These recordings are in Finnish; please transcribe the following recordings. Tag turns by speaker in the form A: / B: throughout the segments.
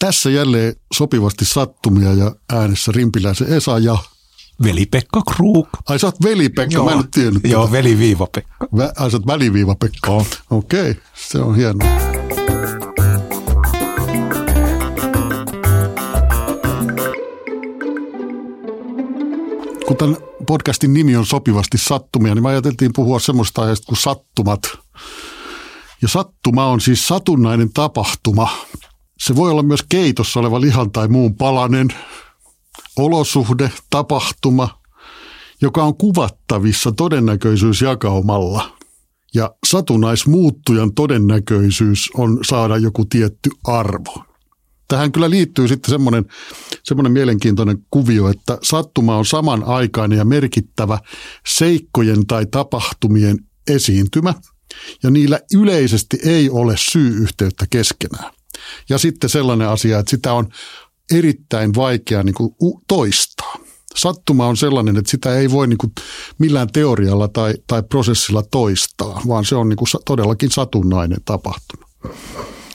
A: Tässä jälleen sopivasti sattumia ja äänessä Rimpiläisen Esa ja...
B: Veli-Pekka Krug.
A: Ai sä oot veli-Pekka, joo, mä en nyt tiennyt.
B: Joo, tätä. veli-viiva-Pekka.
A: Vä, ai sä oot väliviiva-Pekka.
B: Oh.
A: Okei, okay, se on hienoa. Kun tämän podcastin nimi on sopivasti sattumia, niin me ajateltiin puhua semmoista aiheesta kuin sattumat. Ja sattuma on siis satunnainen tapahtuma. Se voi olla myös keitossa oleva lihan tai muun palanen, olosuhde, tapahtuma, joka on kuvattavissa todennäköisyysjakaumalla. Ja satunnaismuuttujan todennäköisyys on saada joku tietty arvo. Tähän kyllä liittyy sitten semmoinen, semmoinen mielenkiintoinen kuvio, että sattuma on samanaikainen ja merkittävä seikkojen tai tapahtumien esiintymä, ja niillä yleisesti ei ole syy-yhteyttä keskenään. Ja sitten sellainen asia, että sitä on erittäin vaikea niin kuin toistaa. Sattuma on sellainen, että sitä ei voi niin kuin millään teorialla tai, tai prosessilla toistaa, vaan se on niin kuin todellakin satunnainen tapahtuma.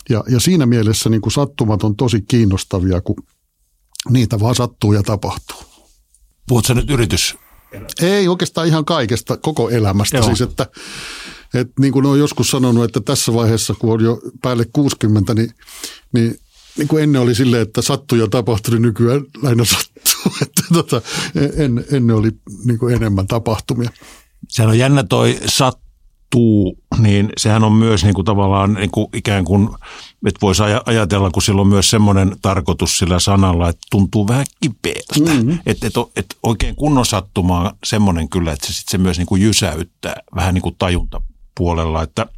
A: Ja, ja siinä mielessä niin kuin sattumat on tosi kiinnostavia, kun niitä vaan sattuu ja tapahtuu.
B: Puhutko nyt yritys?
A: Ei oikeastaan ihan kaikesta, koko elämästä. Joo. Siis, että, että niin kuin olen joskus sanonut, että tässä vaiheessa, kun on jo päälle 60, niin, niin niin kuin ennen oli silleen, että sattuu ja tapahtui, niin nykyään lähinnä sattuu. Että tota, en, ennen oli niin kuin enemmän tapahtumia.
B: Sehän on jännä toi sattuu, niin sehän on myös niin kuin tavallaan niin kuin ikään kuin, että voisi ajatella, kun sillä on myös semmoinen tarkoitus sillä sanalla, että tuntuu vähän kipeältä. Mm-hmm. Että et, et oikein kunnon sattumaa semmoinen kyllä, että se, sit se myös niin kuin jysäyttää vähän niin kuin tajuntapuolella, että –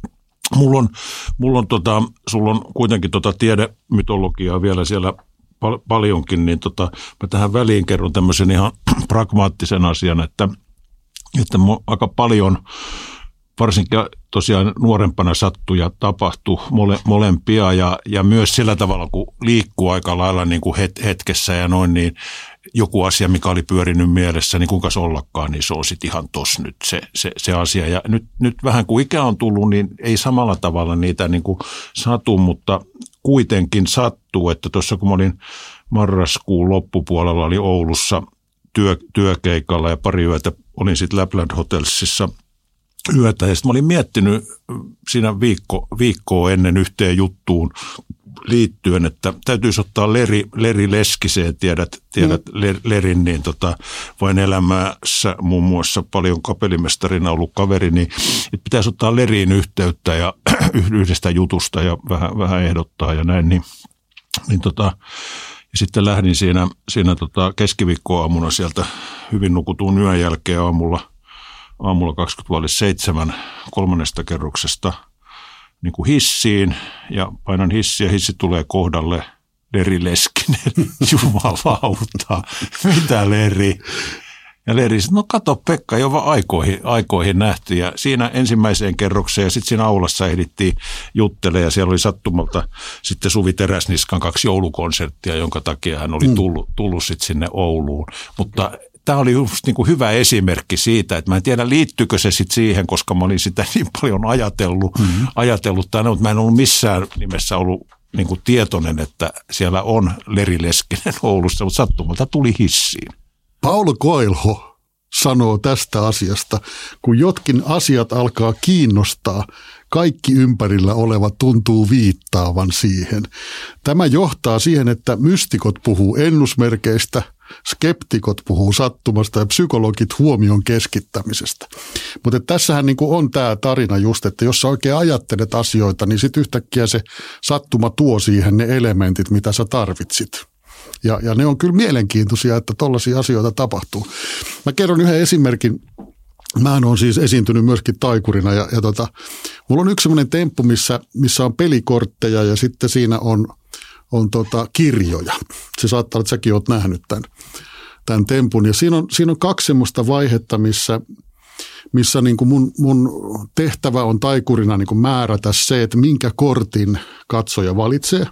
B: Mulla on, mulla on tota, sulla on kuitenkin tota tiedemytologiaa vielä siellä pal- paljonkin, niin tota, mä tähän väliin kerron tämmöisen ihan pragmaattisen asian, että, että aika paljon varsinkin tosiaan nuorempana sattuja tapahtui mole, molempia ja, ja myös sillä tavalla, kun liikkuu aika lailla niin kuin het, hetkessä ja noin, niin joku asia, mikä oli pyörinyt mielessä, niin kuinka se ollakaan, niin se on sitten ihan tos nyt se, se, se asia. Ja nyt, nyt vähän kun ikä on tullut, niin ei samalla tavalla niitä niin kuin satu, mutta kuitenkin sattuu, että tuossa kun mä olin marraskuun loppupuolella, oli Oulussa työ, työkeikalla ja pari yötä olin sitten Lapland Hotelsissa yötä. Ja sitten mä olin miettinyt siinä viikko, viikkoa ennen yhteen juttuun, liittyen, että täytyisi ottaa Leri, Leri Leskiseen, tiedät, tiedät mm. Lerin, niin tota, vain elämässä muun muassa paljon kapellimestarina ollut kaveri, niin että pitäisi ottaa Leriin yhteyttä ja yhdestä jutusta ja vähän, vähän ehdottaa ja näin, niin, niin tota, ja sitten lähdin siinä, siinä tota keskiviikkoaamuna sieltä hyvin nukutun yön jälkeen aamulla, aamulla 20 kolmannesta kerroksesta – niin kuin hissiin ja painan hissiä, hissi tulee kohdalle. Leri Leskinen, jumalauta, mitä Leri? Ja Leri no kato Pekka, jo vaan aikoihin, aikoihin nähty. Ja siinä ensimmäiseen kerrokseen ja sitten siinä aulassa ehdittiin juttelemaan ja siellä oli sattumalta sitten Suvi Teräsniskan kaksi joulukonserttia, jonka takia hän oli mm. tullut, tullut sitten sinne Ouluun. Mutta tämä oli just niin kuin hyvä esimerkki siitä, että mä en tiedä liittyykö se sitten siihen, koska mä olin sitä niin paljon ajatellut, mm-hmm. ajatellut tänne, mutta mä en ollut missään nimessä ollut niin kuin tietoinen, että siellä on Leri Leskinen Oulussa, mutta sattumalta tuli hissiin.
A: Paul Koilho sanoo tästä asiasta, kun jotkin asiat alkaa kiinnostaa, kaikki ympärillä oleva tuntuu viittaavan siihen. Tämä johtaa siihen, että mystikot puhuu ennusmerkeistä – skeptikot puhuu sattumasta ja psykologit huomion keskittämisestä. Mutta tässähän niin kuin on tämä tarina just, että jos sä oikein ajattelet asioita, niin sitten yhtäkkiä se sattuma tuo siihen ne elementit, mitä sä tarvitsit. Ja, ja ne on kyllä mielenkiintoisia, että tollaisia asioita tapahtuu. Mä kerron yhden esimerkin. Mä on siis esiintynyt myöskin taikurina ja, ja tota, mulla on yksi sellainen temppu, missä, missä on pelikortteja ja sitten siinä on – on tota kirjoja. Se saattaa olla, että säkin oot nähnyt tämän, tämän tempun. Ja siinä on, siinä on kaksi semmoista vaihetta, missä, missä niin kuin mun, mun tehtävä on taikurina niin kuin määrätä se, että minkä kortin katsoja valitsee.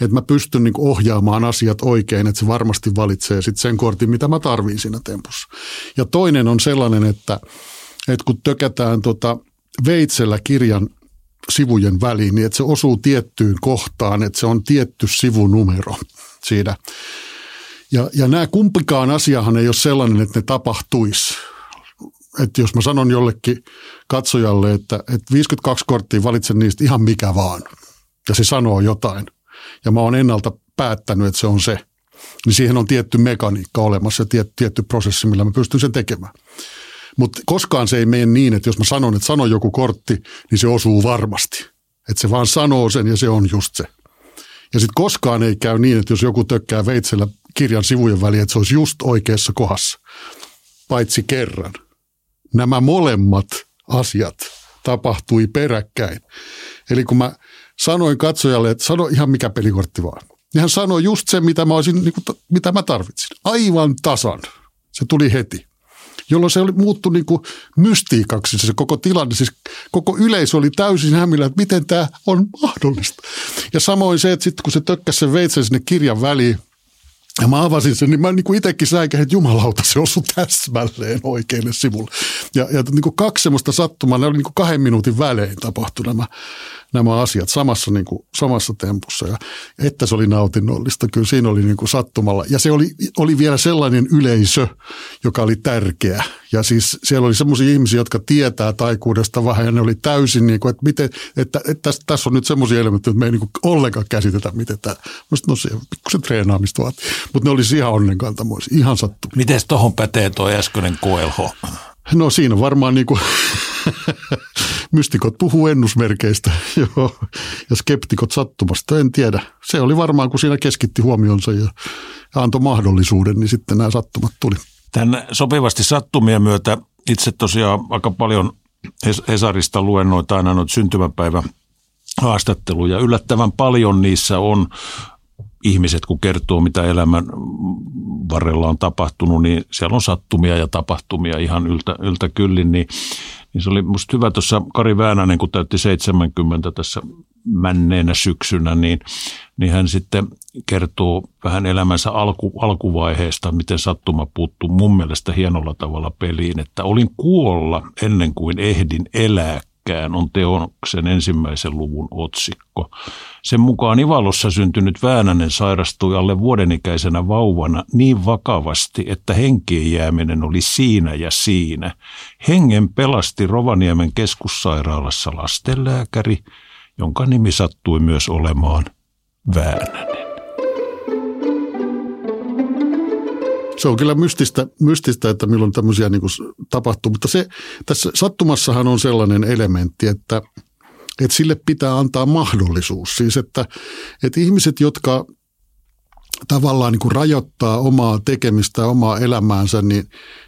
A: Että mä pystyn niin kuin ohjaamaan asiat oikein, että se varmasti valitsee sitten sen kortin, mitä mä tarviin siinä tempussa. Ja toinen on sellainen, että, että kun tökätään tota veitsellä kirjan sivujen väliin, niin että se osuu tiettyyn kohtaan, että se on tietty sivunumero siinä. Ja, ja nämä kumpikaan asiahan ei ole sellainen, että ne tapahtuisi. Että jos mä sanon jollekin katsojalle, että, että 52 korttia valitsen niistä ihan mikä vaan, ja se sanoo jotain, ja mä oon ennalta päättänyt, että se on se, niin siihen on tietty mekaniikka olemassa ja tietty, tietty prosessi, millä mä pystyn sen tekemään. Mutta koskaan se ei mene niin, että jos mä sanon, että sano joku kortti, niin se osuu varmasti. Että se vaan sanoo sen ja se on just se. Ja sitten koskaan ei käy niin, että jos joku tökkää veitsellä kirjan sivujen väliin, että se olisi just oikeassa kohdassa. Paitsi kerran. Nämä molemmat asiat tapahtui peräkkäin. Eli kun mä sanoin katsojalle, että sano ihan mikä pelikortti vaan. Niin hän sanoi just sen, mitä mä, olisin, niin kuin, mitä mä tarvitsin. Aivan tasan. Se tuli heti jolloin se oli muuttu niin kuin mystiikaksi se koko tilanne. Siis koko yleisö oli täysin hämillä, että miten tämä on mahdollista. Ja samoin se, että sitten kun se tökkäsi sen veitsen sinne kirjan väliin, ja mä avasin sen, niin mä niin kuin itsekin säikäin, että jumalauta, se osui täsmälleen oikealle sivulle. Ja, ja niin kuin kaksi semmoista sattumaa, ne oli niin kuin kahden minuutin välein tapahtu nämä, nämä asiat samassa, niin kuin, samassa tempussa. Ja että se oli nautinnollista, kyllä siinä oli niin kuin sattumalla. Ja se oli, oli vielä sellainen yleisö, joka oli tärkeä. Ja siis siellä oli semmoisia ihmisiä, jotka tietää taikuudesta vähän ja ne oli täysin, niin kuin, että, miten, että, että tässä, tässä on nyt semmoisia elementtejä, että me ei niin kuin ollenkaan käsitetä, miten tämä, no se pikkusen treenaamista vaatii. Mutta ne olisi ihan onnenkantamoisia, ihan sattu.
B: Miten tuohon pätee tuo äskeinen koelho?
A: No siinä varmaan niin kuin mystikot puhuu ennusmerkeistä joo, ja skeptikot sattumasta, en tiedä. Se oli varmaan, kun siinä keskitti huomionsa ja, antoi mahdollisuuden, niin sitten nämä sattumat tuli.
B: Tämän sopivasti sattumien myötä itse tosiaan aika paljon Hesarista luennoita aina noita syntymäpäivä haastatteluja. Yllättävän paljon niissä on ihmiset, kun kertoo, mitä elämän varrella on tapahtunut, niin siellä on sattumia ja tapahtumia ihan yltä, yltä kyllin. Niin, niin se oli musta hyvä tuossa Kari Väänänen, kun täytti 70 tässä männeenä syksynä, niin, niin hän sitten kertoo vähän elämänsä alku, alkuvaiheesta, miten sattuma puuttuu mun mielestä hienolla tavalla peliin, että olin kuolla ennen kuin ehdin elää pitkään on teoksen ensimmäisen luvun otsikko. Sen mukaan Ivalossa syntynyt Väänänen sairastui alle vuodenikäisenä vauvana niin vakavasti, että henkien jääminen oli siinä ja siinä. Hengen pelasti Rovaniemen keskussairaalassa lastenlääkäri, jonka nimi sattui myös olemaan Väänänen.
A: Se on kyllä mystistä, mystistä että milloin tämmöisiä niin tapahtuu, mutta se, tässä sattumassahan on sellainen elementti, että, että sille pitää antaa mahdollisuus. Siis että, että ihmiset, jotka tavallaan niin kuin rajoittaa omaa tekemistä, omaa elämäänsä niin,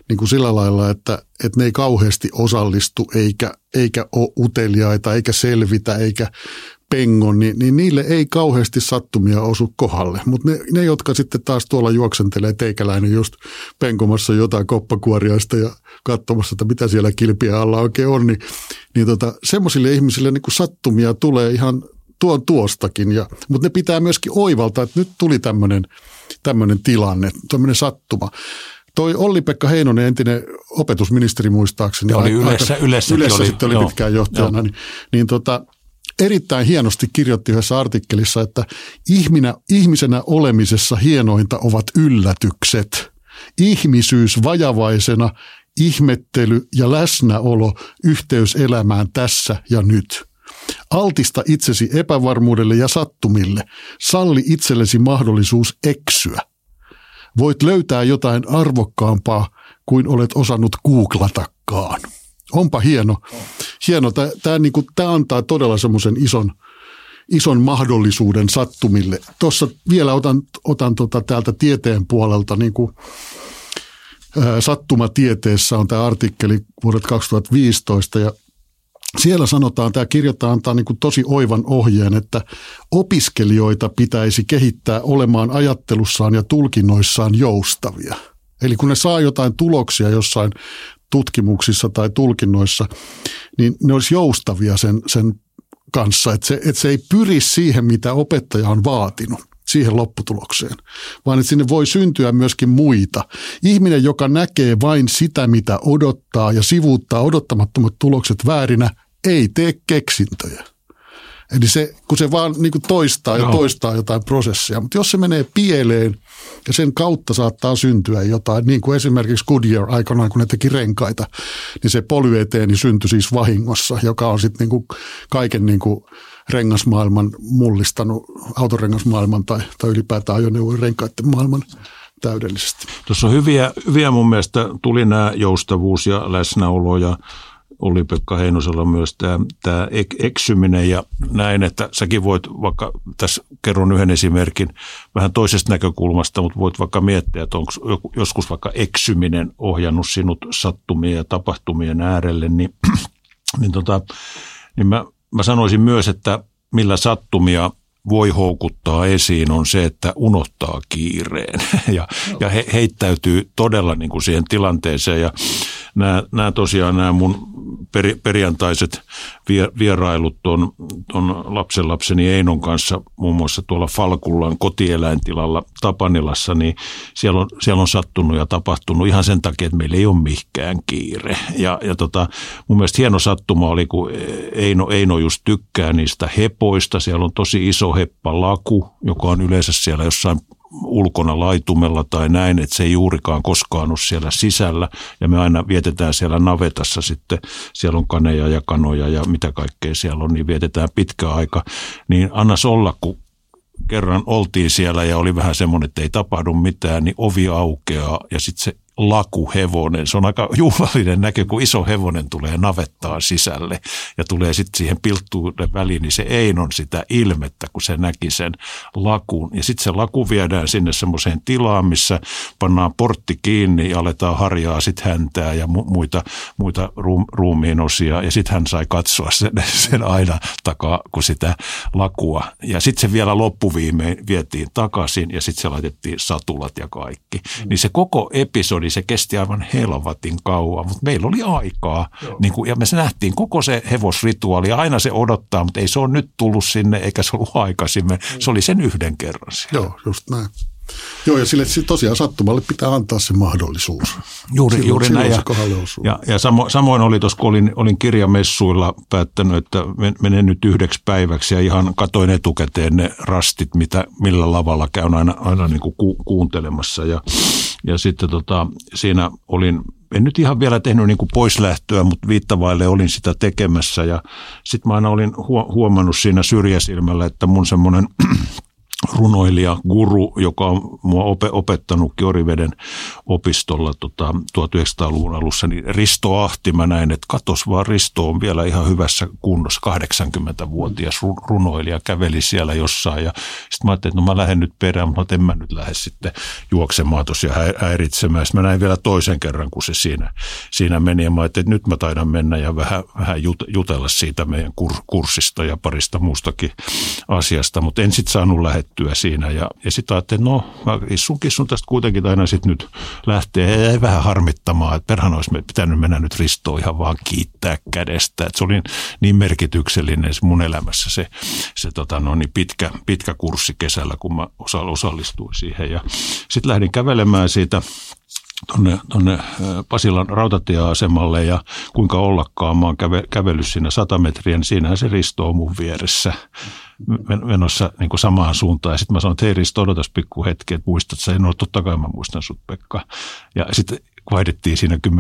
A: niin kuin sillä lailla, että, että ne ei kauheasti osallistu eikä, eikä ole uteliaita eikä selvitä eikä pengon, niin, niin niille ei kauheasti sattumia osu kohdalle. Mutta ne, ne, jotka sitten taas tuolla juoksentelee teikäläinen just penkomassa jotain koppakuoriaista ja katsomassa, että mitä siellä kilpiä alla oikein on, niin, niin tota, semmoisille ihmisille niin sattumia tulee ihan tuon tuostakin. Ja, mutta ne pitää myöskin oivaltaa, että nyt tuli tämmöinen tilanne, tämmöinen sattuma. Toi Olli-Pekka Heinonen, entinen opetusministeri muistaakseni.
B: Ja oli yleensä, yleensä,
A: yleensä oli, sitten oli joo, pitkään johtajana. Joo. Niin, niin tota, erittäin hienosti kirjoitti yhdessä artikkelissa, että ihminä, ihmisenä olemisessa hienointa ovat yllätykset. Ihmisyys vajavaisena, ihmettely ja läsnäolo yhteys elämään tässä ja nyt. Altista itsesi epävarmuudelle ja sattumille. Salli itsellesi mahdollisuus eksyä. Voit löytää jotain arvokkaampaa kuin olet osannut googlatakaan. Onpa hieno. Hieno. Tämä, tämä, niin kuin, tämä antaa todella semmoisen ison, ison mahdollisuuden sattumille. Tuossa vielä otan, otan tota täältä tieteen puolelta, niin kuin, sattumatieteessä on tämä artikkeli vuodet 2015 ja siellä sanotaan, tämä kirjoittaa antaa niin kuin tosi oivan ohjeen, että opiskelijoita pitäisi kehittää olemaan ajattelussaan ja tulkinnoissaan joustavia. Eli kun ne saa jotain tuloksia jossain tutkimuksissa tai tulkinnoissa, niin ne olisi joustavia sen, sen kanssa, että se, että se ei pyri siihen, mitä opettaja on vaatinut siihen lopputulokseen, vaan että sinne voi syntyä myöskin muita. Ihminen, joka näkee vain sitä, mitä odottaa ja sivuuttaa odottamattomat tulokset väärinä, ei tee keksintöjä. Eli se, kun se vaan niin kuin toistaa ja
B: Joo.
A: toistaa jotain prosessia. Mutta jos se menee pieleen ja sen kautta saattaa syntyä jotain, niin kuin esimerkiksi Goodyear aikanaan, kun ne teki renkaita, niin se polyeteeni syntyi siis vahingossa, joka on sitten niin kaiken niin kuin rengasmaailman mullistanut, autorengasmaailman tai, tai ylipäätään ajoneuvojen renkaiden maailman täydellisesti.
B: Tuossa on hyviä, hyviä mun mielestä, tuli nämä joustavuus ja läsnäolo ja oli Pekka Heinosella myös tämä, tämä ek- eksyminen ja näin, että säkin voit vaikka, tässä kerron yhden esimerkin vähän toisesta näkökulmasta, mutta voit vaikka miettiä, että onko joskus vaikka eksyminen ohjannut sinut sattumien ja tapahtumien äärelle, niin, niin, tota, niin mä, mä sanoisin myös, että millä sattumia voi houkuttaa esiin on se, että unohtaa kiireen ja, ja he, heittäytyy todella niin kuin siihen tilanteeseen. Ja nämä, nämä tosiaan nämä mun peri, perjantaiset vie, vierailut ton, ton lapsenlapseni Einon kanssa muun muassa tuolla Falkullan kotieläintilalla Tapanilassa, niin siellä on, siellä on sattunut ja tapahtunut ihan sen takia, että meillä ei ole mikään kiire. Ja, ja tota, mun mielestä hieno sattuma oli, kun Eino, Eino just tykkää niistä hepoista. Siellä on tosi iso heppalaku, joka on yleensä siellä jossain ulkona laitumella tai näin, että se ei juurikaan koskaan ole siellä sisällä. Ja me aina vietetään siellä navetassa sitten, siellä on kaneja ja kanoja ja mitä kaikkea siellä on, niin vietetään pitkä aika. Niin annas olla, kun kerran oltiin siellä ja oli vähän semmoinen, että ei tapahdu mitään, niin ovi aukeaa ja sitten se lakuhevonen. Se on aika juhlallinen näkö, kun iso hevonen tulee navettaan sisälle ja tulee sitten siihen pilttuuden väliin, niin se ei on sitä ilmettä, kun se näki sen lakun. Ja sitten se laku viedään sinne semmoiseen tilaan, missä pannaan portti kiinni ja aletaan harjaa sitten häntää ja mu- muita, muita ruum- ruumiin osia. Ja sitten hän sai katsoa sen, sen aina takaa, kun sitä lakua. Ja sitten se vielä loppuviimein vietiin takaisin ja sitten se laitettiin satulat ja kaikki. Niin se koko episodi, se kesti aivan helvatin kauan, mutta meillä oli aikaa. Niin kuin, ja me se nähtiin koko se hevosrituaali aina se odottaa, mutta ei se ole nyt tullut sinne eikä se ollut aikaisemmin. Se oli sen yhden kerran siellä.
A: Joo, just näin. Joo, ja sille tosiaan sattumalle pitää antaa se mahdollisuus.
B: Juuri,
A: Silloin-
B: juuri
A: silloin
B: näin.
A: se
B: Ja, ja, ja samo, samoin oli tuossa, kun olin, olin kirjamessuilla päättänyt, että men- menen nyt yhdeksi päiväksi ja ihan katoin etukäteen ne rastit, mitä, millä lavalla käyn aina, aina niin kuin ku, kuuntelemassa. Ja, ja sitten tota, siinä olin, en nyt ihan vielä tehnyt niin kuin poislähtöä, mutta viittavaille olin sitä tekemässä. Ja sitten mä aina olin huo- huomannut siinä syrjäsilmällä, että mun semmoinen runoilija, guru, joka on mua ope, opettanutkin Oriveden opistolla tota, 1900-luvun alussa, niin Risto Ahti, mä näin, että katos vaan Risto on vielä ihan hyvässä kunnossa, 80-vuotias ru- runoilija, käveli siellä jossain ja sitten mä ajattelin, että no mä lähden nyt perään, mutta en mä nyt lähde sitten juoksemaan tosiaan hä- häiritsemään. Sitten mä näin vielä toisen kerran, kun se siinä, siinä meni ja mä ajattelin, että nyt mä taidan mennä ja vähän, vähän jut, jutella siitä meidän kur, kurssista ja parista muustakin asiasta, mutta en sitten saanut lähettyä siinä. Ja, ja sitten ajattelin, no mä issun kissun tästä kuitenkin aina sitten nyt lähtee. Ja jäi vähän harmittamaan, että perhän olisi pitänyt mennä nyt Ristoon ihan vaan kiittää kädestä, että se oli niin merkityksellinen se mun elämässä se, se tota, no niin pitkä, pitkä kurssi kesällä, kun mä osa, osallistuin siihen. Ja sitten lähdin kävelemään siitä tuonne, tonne Pasilan rautatieasemalle ja kuinka ollakaan, mä oon käve, kävellyt siinä 100 metriä, niin siinähän se Risto on mun vieressä men- menossa niin kuin samaan suuntaan. Ja sitten mä sanoin, että hei Risto, odotas pikku hetki, että muistat sä? No totta kai mä muistan sut Pekka. Ja sitten vaihdettiin siinä 10-15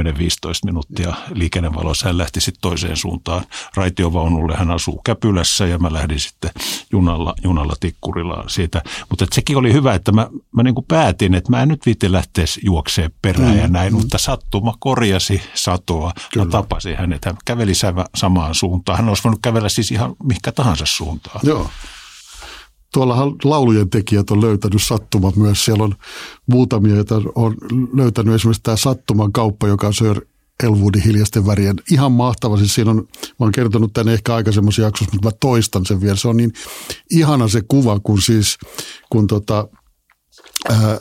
B: minuuttia liikennevalossa. Hän lähti sitten toiseen suuntaan raitiovaunulle. Hän asuu Käpylässä ja mä lähdin sitten junalla, junalla tikkurilla siitä. Mutta sekin oli hyvä, että mä, mä niin kuin päätin, että mä en nyt viitti lähteä juokseen perään mm, ja näin, mm. mutta sattuma korjasi satoa. Kyllä. Mä tapasin hänet. Hän käveli samaan suuntaan. Hän olisi voinut kävellä siis ihan mihinkä tahansa suuntaan.
A: Joo. Tuollahan laulujen tekijät on löytänyt sattumat myös. Siellä on muutamia, joita on löytänyt esimerkiksi tämä Sattuman kauppa, joka on Sir Elwoodin hiljaisten värien. Ihan mahtava. Siis siinä on, mä oon kertonut tänne ehkä aikaisemmassa jaksossa, mutta mä toistan sen vielä. Se on niin ihana se kuva, kun siis, kun tota, ää, ää,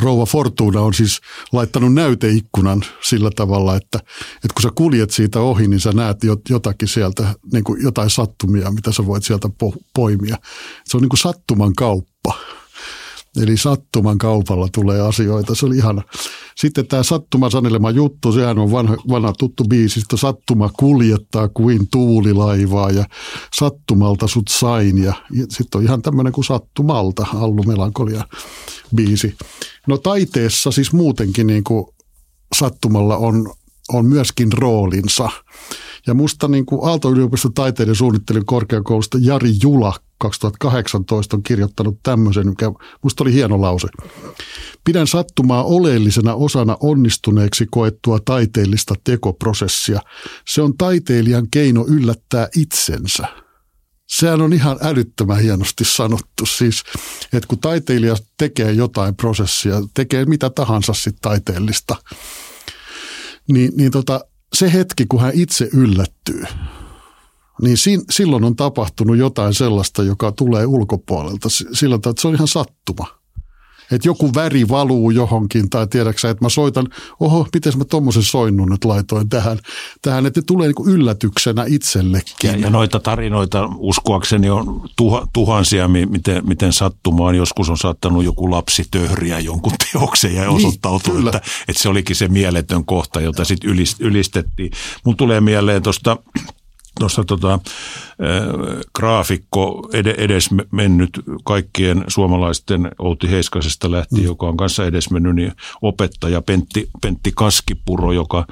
A: rouva Fortuna on siis laittanut näyteikkunan sillä tavalla, että, että kun sä kuljet siitä ohi, niin sä näet jot- jotakin sieltä, niin kuin jotain sattumia, mitä sä voit sieltä po- poimia. Se on niin kuin sattuman kauppa. Eli sattuman kaupalla tulee asioita. Se oli ihana. Sitten tämä Sattuma sanelema juttu, sehän on vanha, vanha tuttu biisistä. Sattuma kuljettaa kuin tuulilaivaa ja sattumalta sut sain. Ja, sitten on ihan tämmöinen kuin Sattumalta, Allu Melankolia biisi. No taiteessa siis muutenkin niin kuin sattumalla on, on myöskin roolinsa. Ja musta niin kuin Aalto-yliopiston taiteiden suunnittelun korkeakoulusta Jari Jula 2018 on kirjoittanut tämmöisen, mikä musta oli hieno lause. Pidän sattumaa oleellisena osana onnistuneeksi koettua taiteellista tekoprosessia. Se on taiteilijan keino yllättää itsensä. Sehän on ihan älyttömän hienosti sanottu. Siis, että kun taiteilija tekee jotain prosessia, tekee mitä tahansa sit taiteellista, niin, niin tota, se hetki, kun hän itse yllättyy, niin si- silloin on tapahtunut jotain sellaista, joka tulee ulkopuolelta. Sillä tavalla, että se on ihan sattuma että joku väri valuu johonkin tai tiedäksä, että mä soitan, oho, miten mä tuommoisen soinnun nyt laitoin tähän, tähän että tulee niin yllätyksenä itsellekin.
B: Ja, ja noita tarinoita uskoakseni on tuha, tuhansia, miten, miten sattumaan joskus on saattanut joku lapsi töhriä jonkun teoksen ja niin, osoittautuu, että, että se olikin se mieletön kohta, jota sitten ylistettiin. Mun tulee mieleen tuosta tuossa tota, graafikko edes mennyt kaikkien suomalaisten Outi Heiskasesta lähtien, mm. joka on kanssa edes mennyt, niin opettaja Pentti, Pentti Kaskipuro, joka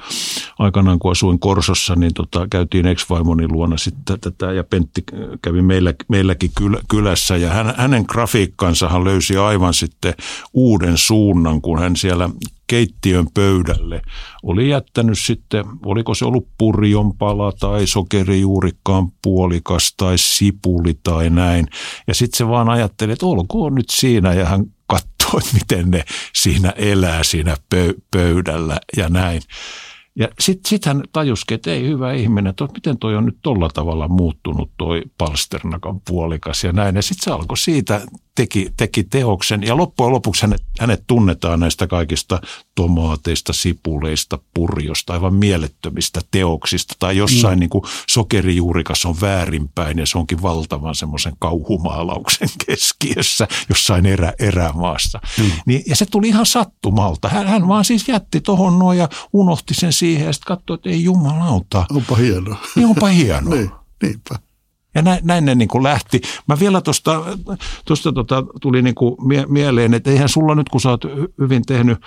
B: aikanaan kun asuin Korsossa, niin tota, käytiin ex-vaimoni luona sitten tätä ja Pentti kävi meillä, meilläkin kylässä ja hän, hänen grafiikkansahan löysi aivan sitten uuden suunnan, kun hän siellä keittiön pöydälle oli jättänyt sitten, oliko se ollut purjonpala tai sokerijuurikkaan puolikas tai sipuli tai näin. Ja sitten se vaan ajatteli, että olkoon nyt siinä ja hän katsoi, että miten ne siinä elää siinä pöydällä ja näin. Ja sitten sit hän tajuski, että ei hyvä ihminen, että miten toi on nyt tolla tavalla muuttunut toi Palsternakan puolikas ja näin. Ja sitten se alkoi siitä teki, teki teoksen ja loppujen lopuksi hänet, hänet tunnetaan näistä kaikista tomaateista, sipuleista, purjosta, aivan mielettömistä teoksista. Tai jossain mm. niin kuin sokerijuurikas on väärinpäin ja se onkin valtavan semmoisen kauhumaalauksen keskiössä jossain erä, erämaassa. Mm. Niin, ja se tuli ihan sattumalta. Hän, hän vaan siis jätti tuohon noin ja unohti sen siihen ja sitten katsoi, että ei jumalauta.
A: Onpa hienoa.
B: Niin onpa hienoa.
A: niin, niinpä.
B: Ja näin, näin ne niin kuin lähti. Mä vielä tuosta tosta tota, tuli niin kuin mie- mieleen, että eihän sulla nyt, kun sä oot hyvin tehnyt,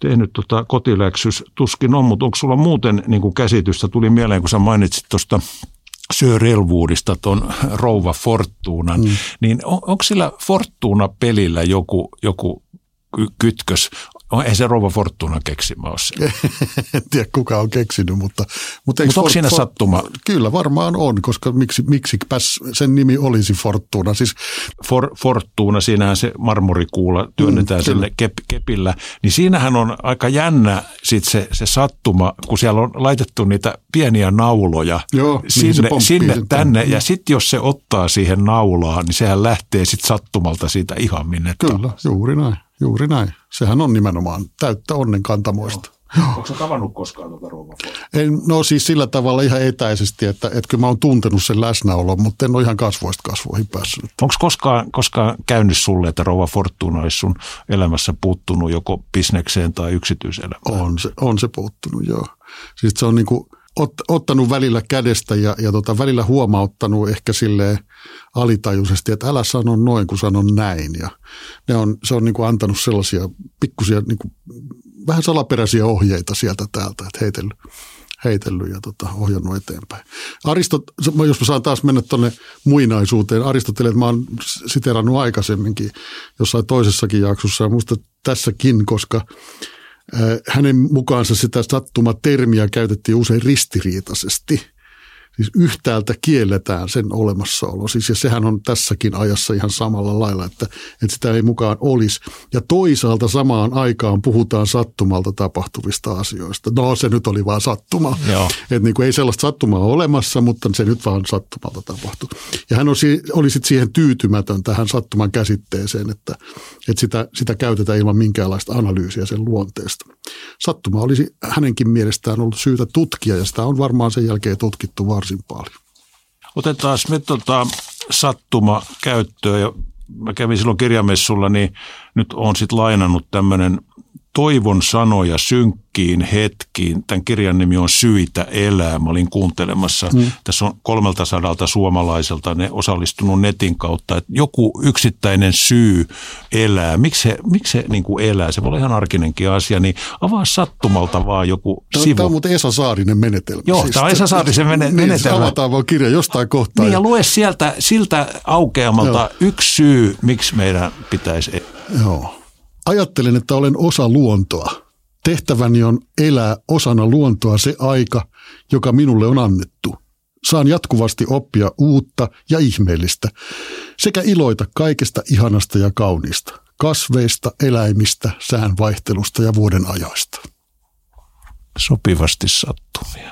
B: tehnyt tota kotiläksys, tuskin on, mutta onko sulla muuten niin kuin käsitystä? Tuli mieleen, kun sä mainitsit tuosta Sir Elwoodista tuon Rouva Fortunan, mm. niin on, onko sillä Fortuna-pelillä joku, joku kytkös? Oh, ei se Rova Fortuna keksimä ole se.
A: en tiedä kuka on keksinyt, mutta...
B: Mutta, mutta onko siinä sattuma?
A: Kyllä varmaan on, koska miksi, miksi sen nimi olisi Fortuna. Siis,
B: For, Fortuna, siinähän se marmorikuula työnnetään mm, sille kep, kepillä. Niin siinähän on aika jännä sit se, se sattuma, kun siellä on laitettu niitä pieniä nauloja
A: Joo,
B: sinne,
A: niin
B: sinne tänne. Ja sitten jos se ottaa siihen naulaan, niin sehän lähtee sitten sattumalta siitä ihan minne.
A: Kyllä, juuri näin. Juuri näin. Sehän on nimenomaan täyttä onnen kantamoista.
B: Onko tavannut koskaan tuota
A: en, No siis sillä tavalla ihan etäisesti, että, että kyllä mä oon tuntenut sen läsnäolon, mutta en ole ihan kasvoista kasvoihin päässyt.
B: Onko koskaan, koskaan käynyt sulle, että Rova Fortuna olisi sun elämässä puuttunut joko bisnekseen tai yksityiselämään?
A: On se, on se puuttunut, joo. Siis se on niin kuin ot, ottanut välillä kädestä ja, ja tota, välillä huomauttanut ehkä silleen alitajuisesti, että älä sano noin, kun sanon näin. Ja ne on, se on niin kuin antanut sellaisia pikkusia, niin kuin, vähän salaperäisiä ohjeita sieltä täältä, että heitellyt, heitellyt ja tota, ohjannut eteenpäin. Aristot, jos mä saan taas mennä tuonne muinaisuuteen, Aristoteles, mä oon siterannut aikaisemminkin jossain toisessakin jaksossa ja musta tässäkin, koska – hänen mukaansa sitä sattumatermiä käytettiin usein ristiriitaisesti – Siis yhtäältä kielletään sen olemassaolo. Siis, ja sehän on tässäkin ajassa ihan samalla lailla, että, että sitä ei mukaan olisi. Ja toisaalta samaan aikaan puhutaan sattumalta tapahtuvista asioista. No se nyt oli vaan sattuma. Että niin kuin ei sellaista sattumaa ole olemassa, mutta se nyt vaan sattumalta tapahtui. Ja hän oli sitten siihen tyytymätön tähän sattuman käsitteeseen, että, että sitä, sitä käytetään ilman minkäänlaista analyysiä sen luonteesta. Sattuma olisi hänenkin mielestään ollut syytä tutkia ja sitä on varmaan sen jälkeen tutkittu varsin varsin paljon.
B: Otetaan me tota sattuma käyttöön ja mä kävin silloin kirjamessulla, niin nyt on sitten lainannut tämmöinen toivon sanoja synkkiin hetkiin. Tämän kirjan nimi on Syitä elää. Mä olin kuuntelemassa. Mm. Tässä on kolmelta sadalta suomalaiselta ne osallistunut netin kautta. Että joku yksittäinen syy elää. Miksi se, miksi se niin kuin elää? Se voi olla ihan arkinenkin asia. Niin avaa sattumalta vaan joku
A: tämä,
B: sivu.
A: Tämä on muuten Esa Saarinen menetelmä.
B: Joo, siis, tämä on Esa Saarisen mene-
A: niin,
B: menetelmä.
A: Avataan vaan kirja jostain kohtaa.
B: Niin ja lue sieltä, siltä aukeamalta Joo. yksi syy, miksi meidän pitäisi... E-
A: Joo. Ajattelen, että olen osa luontoa. Tehtäväni on elää osana luontoa se aika, joka minulle on annettu. Saan jatkuvasti oppia uutta ja ihmeellistä sekä iloita kaikesta ihanasta ja kauniista, kasveista, eläimistä, säänvaihtelusta ja vuoden ajoista.
B: Sopivasti sattumia.